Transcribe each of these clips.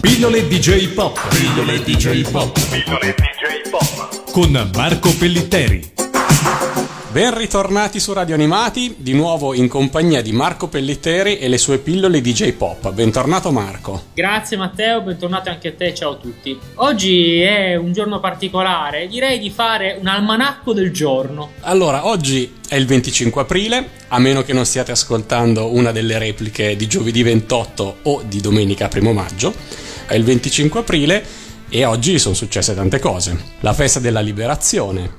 Pillole DJ Pop. Pillole DJ Pop. Pillole DJ Pop. Con Marco Pellitteri. Ben ritornati su Radio Animati, di nuovo in compagnia di Marco Pellitteri e le sue pillole DJ Pop. Bentornato Marco. Grazie Matteo, bentornato anche a te, ciao a tutti. Oggi è un giorno particolare, direi di fare un almanacco del giorno. Allora, oggi è il 25 aprile, a meno che non stiate ascoltando una delle repliche di giovedì 28 o di domenica 1 maggio. È il 25 aprile e oggi sono successe tante cose. La festa della liberazione,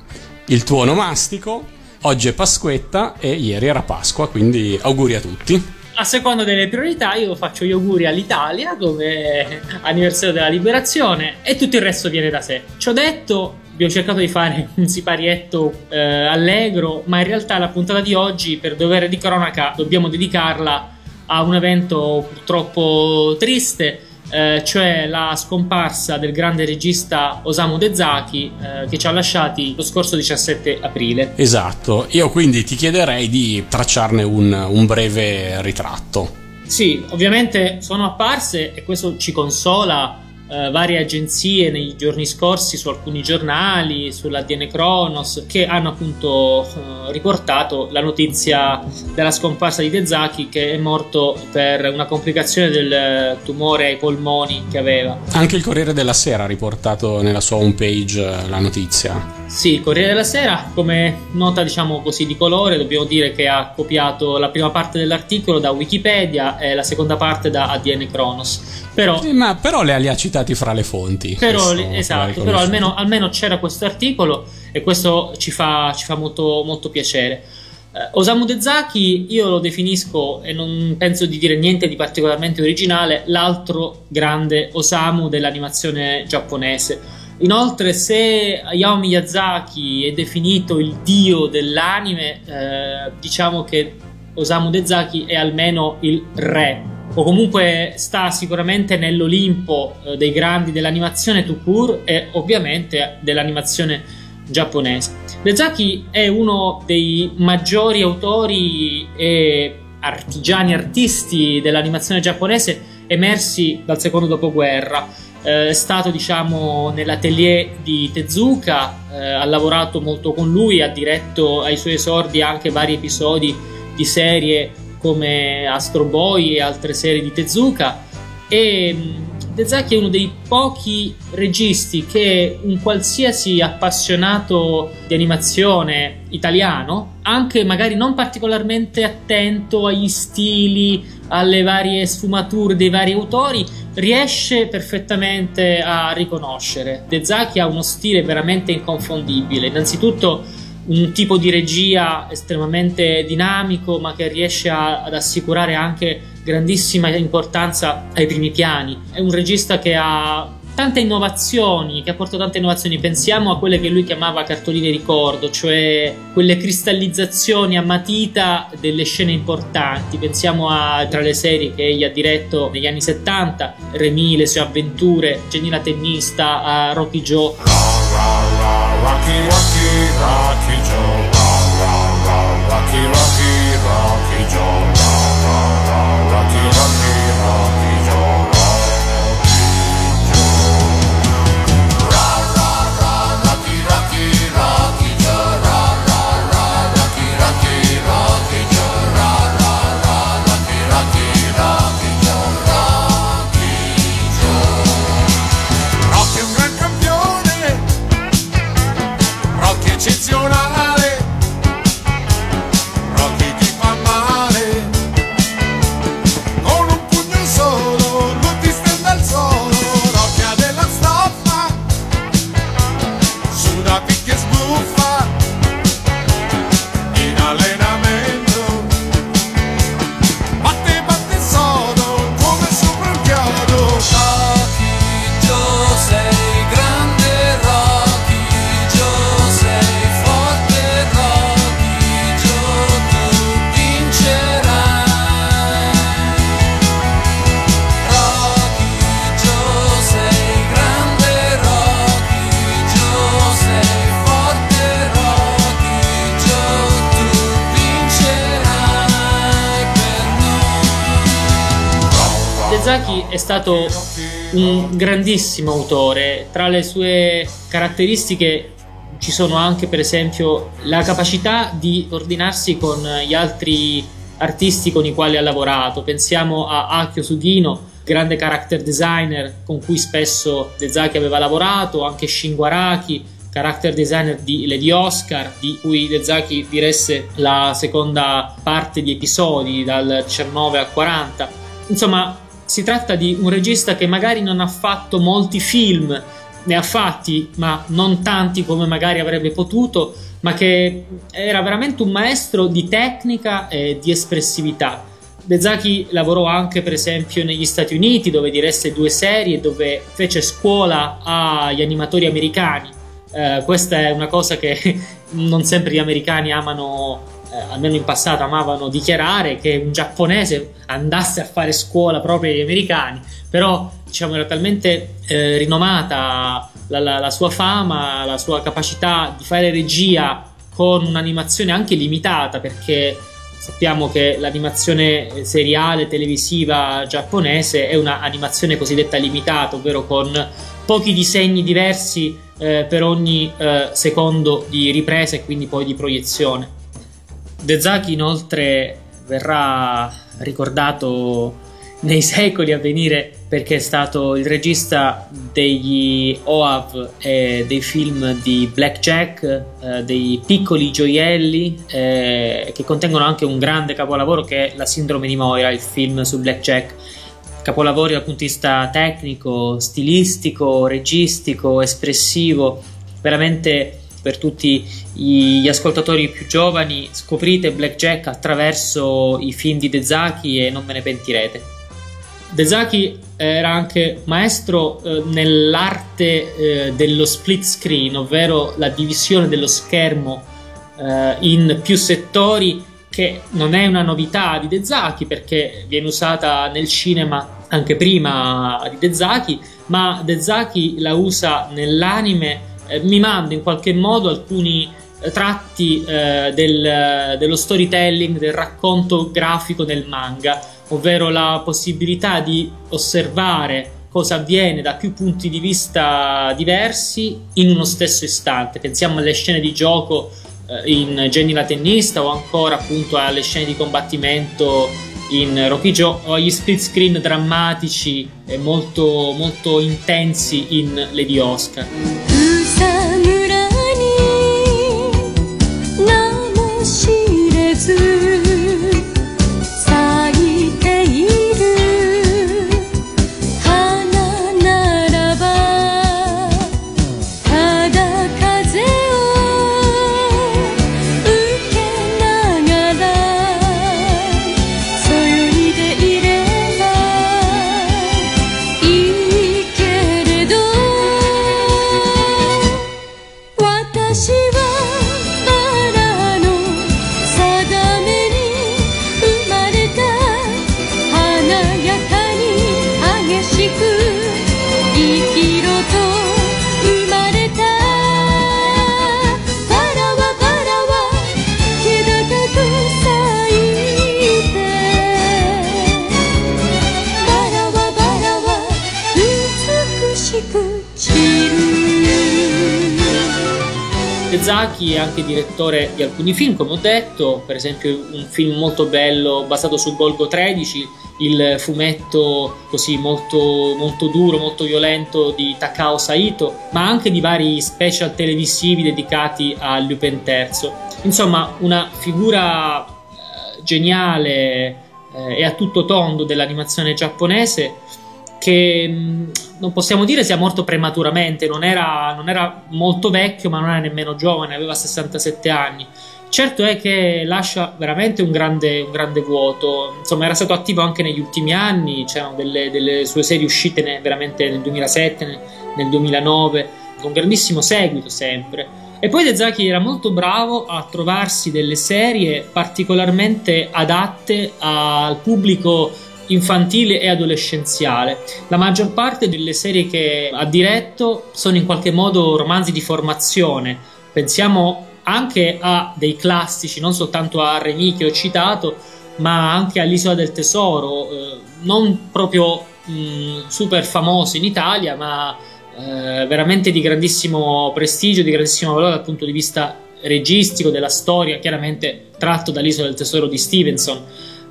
il tuo onomastico, Oggi è Pasquetta e ieri era Pasqua, quindi auguri a tutti. A seconda delle priorità, io faccio gli auguri all'Italia, è anniversario della liberazione, e tutto il resto viene da sé. Ci ho detto, abbiamo cercato di fare un siparietto eh, allegro, ma in realtà la puntata di oggi, per dovere di cronaca, dobbiamo dedicarla a un evento purtroppo triste eh, cioè la scomparsa del grande regista Osamu Dezaki eh, che ci ha lasciati lo scorso 17 aprile. Esatto, io quindi ti chiederei di tracciarne un, un breve ritratto. Sì, ovviamente sono apparse e questo ci consola eh, varie agenzie nei giorni scorsi su alcuni giornali, sull'ADN Kronos, che hanno appunto eh, riportato la notizia della scomparsa di Dezaki che è morto per una complicazione del tumore ai polmoni che aveva. Anche il Corriere della Sera ha riportato nella sua homepage eh, la notizia. Sì, il Corriere della Sera, come nota diciamo così di colore, dobbiamo dire che ha copiato la prima parte dell'articolo da Wikipedia e la seconda parte da ADN Kronos. Però, sì, ma però le, ha citati fra le fonti. Però, esatto, però almeno, almeno, c'era questo articolo e questo ci fa, ci fa molto, molto piacere. Eh, Osamu Dezaki io lo definisco e non penso di dire niente di particolarmente originale, l'altro grande Osamu dell'animazione giapponese Inoltre, se Hayao Miyazaki è definito il dio dell'anime, eh, diciamo che Osamu Dezaki è almeno il re, o comunque sta sicuramente nell'Olimpo eh, dei grandi dell'animazione tout court e ovviamente dell'animazione giapponese. Dezaki è uno dei maggiori autori e artigiani artisti dell'animazione giapponese emersi dal secondo dopoguerra è stato diciamo nell'atelier di Tezuka, eh, ha lavorato molto con lui, ha diretto ai suoi esordi anche vari episodi di serie come Astro Boy e altre serie di Tezuka. E Dezaki è uno dei pochi registi che un qualsiasi appassionato di animazione italiano, anche magari non particolarmente attento agli stili, alle varie sfumature dei vari autori, riesce perfettamente a riconoscere. Dezaki ha uno stile veramente inconfondibile. Innanzitutto un tipo di regia estremamente dinamico, ma che riesce a, ad assicurare anche grandissima importanza ai primi piani. È un regista che ha tante innovazioni, che ha portato tante innovazioni. Pensiamo a quelle che lui chiamava cartoline ricordo, cioè quelle cristallizzazioni a matita delle scene importanti. Pensiamo a tra le serie che egli ha diretto negli anni 70, Remy, le sue avventure, Jenny tennista, a Rocky Joe. Rocky, Rocky, Rocky Joe. Rocky, Rocky, Rocky Joe. Dezaki è stato un grandissimo autore, tra le sue caratteristiche ci sono anche per esempio la capacità di coordinarsi con gli altri artisti con i quali ha lavorato. Pensiamo a Akio Sugino, grande character designer con cui spesso Dezaki aveva lavorato, anche Shinguaraki, character designer di Lady Oscar, di cui Dezaki diresse la seconda parte di episodi dal 19 al 40. Insomma, si tratta di un regista che magari non ha fatto molti film, ne ha fatti, ma non tanti come magari avrebbe potuto, ma che era veramente un maestro di tecnica e di espressività. Bezaki lavorò anche per esempio negli Stati Uniti dove diresse due serie dove fece scuola agli animatori americani. Eh, questa è una cosa che non sempre gli americani amano, eh, almeno in passato amavano dichiarare, che un giapponese andasse a fare scuola proprio agli americani, però diciamo era talmente eh, rinomata la, la, la sua fama, la sua capacità di fare regia con un'animazione anche limitata perché sappiamo che l'animazione seriale televisiva giapponese è un'animazione cosiddetta limitata, ovvero con pochi disegni diversi eh, per ogni eh, secondo di ripresa e quindi poi di proiezione. Dezaki inoltre verrà ricordato nei secoli a venire perché è stato il regista degli OAV e dei film di Blackjack, eh, dei piccoli gioielli eh, che contengono anche un grande capolavoro che è La sindrome di Moira, il film su Blackjack. Capolavori dal punto di vista tecnico, stilistico, registico, espressivo, veramente per tutti gli ascoltatori più giovani scoprite Blackjack attraverso i film di Dezaki e non ve ne pentirete. Dezaki era anche maestro eh, nell'arte eh, dello split screen, ovvero la divisione dello schermo eh, in più settori, che non è una novità di Dezaki perché viene usata nel cinema anche prima di Dezaki, ma Dezaki la usa nell'anime eh, mimando in qualche modo alcuni eh, tratti eh, del, dello storytelling, del racconto grafico nel manga ovvero la possibilità di osservare cosa avviene da più punti di vista diversi in uno stesso istante. Pensiamo alle scene di gioco eh, in Jenny la tennista o ancora appunto alle scene di combattimento in Rocky Joe o agli split screen drammatici e molto, molto intensi in Lady Oscar. Miyazaki è anche direttore di alcuni film, come ho detto, per esempio un film molto bello basato su Golgo 13, il fumetto così molto, molto duro, molto violento di Takao Saito, ma anche di vari special televisivi dedicati a Lupin III. Insomma, una figura eh, geniale eh, e a tutto tondo dell'animazione giapponese che mh, non possiamo dire sia morto prematuramente, non era, non era, molto vecchio, ma non era nemmeno giovane, aveva 67 anni. Certo è che lascia veramente un grande, un grande vuoto, insomma era stato attivo anche negli ultimi anni, c'erano delle, delle sue serie uscite ne, veramente nel 2007, nel, nel 2009, con grandissimo seguito sempre. E poi Dezaki era molto bravo a trovarsi delle serie particolarmente adatte al pubblico infantile e adolescenziale. La maggior parte delle serie che ha diretto sono in qualche modo romanzi di formazione. Pensiamo anche a dei classici, non soltanto a Remy che ho citato, ma anche all'Isola del Tesoro, eh, non proprio mh, super famoso in Italia, ma eh, veramente di grandissimo prestigio, di grandissimo valore dal punto di vista registico della storia, chiaramente tratto dall'Isola del Tesoro di Stevenson.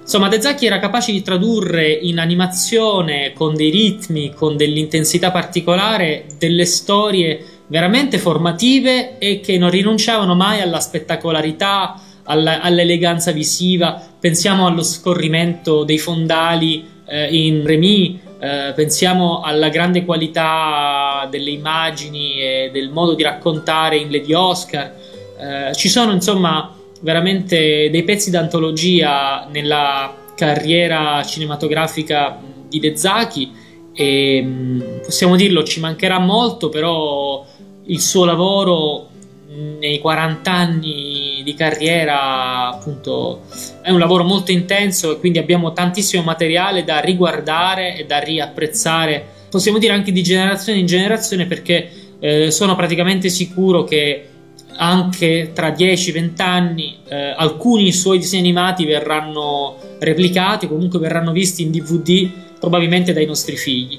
Insomma, Dezaki era capace di tradurre in animazione, con dei ritmi, con dell'intensità particolare, delle storie veramente formative e che non rinunciavano mai alla spettacolarità, alla, all'eleganza visiva. Pensiamo allo scorrimento dei fondali eh, in Remy, eh, pensiamo alla grande qualità delle immagini e del modo di raccontare in Lady Oscar. Eh, ci sono insomma veramente dei pezzi d'antologia nella carriera cinematografica di Dezaki e mm, possiamo dirlo ci mancherà molto però il suo lavoro nei 40 anni di carriera appunto è un lavoro molto intenso e quindi abbiamo tantissimo materiale da riguardare e da riapprezzare possiamo dire anche di generazione in generazione perché eh, sono praticamente sicuro che anche tra 10-20 anni eh, alcuni suoi disegni animati verranno replicati comunque verranno visti in DVD probabilmente dai nostri figli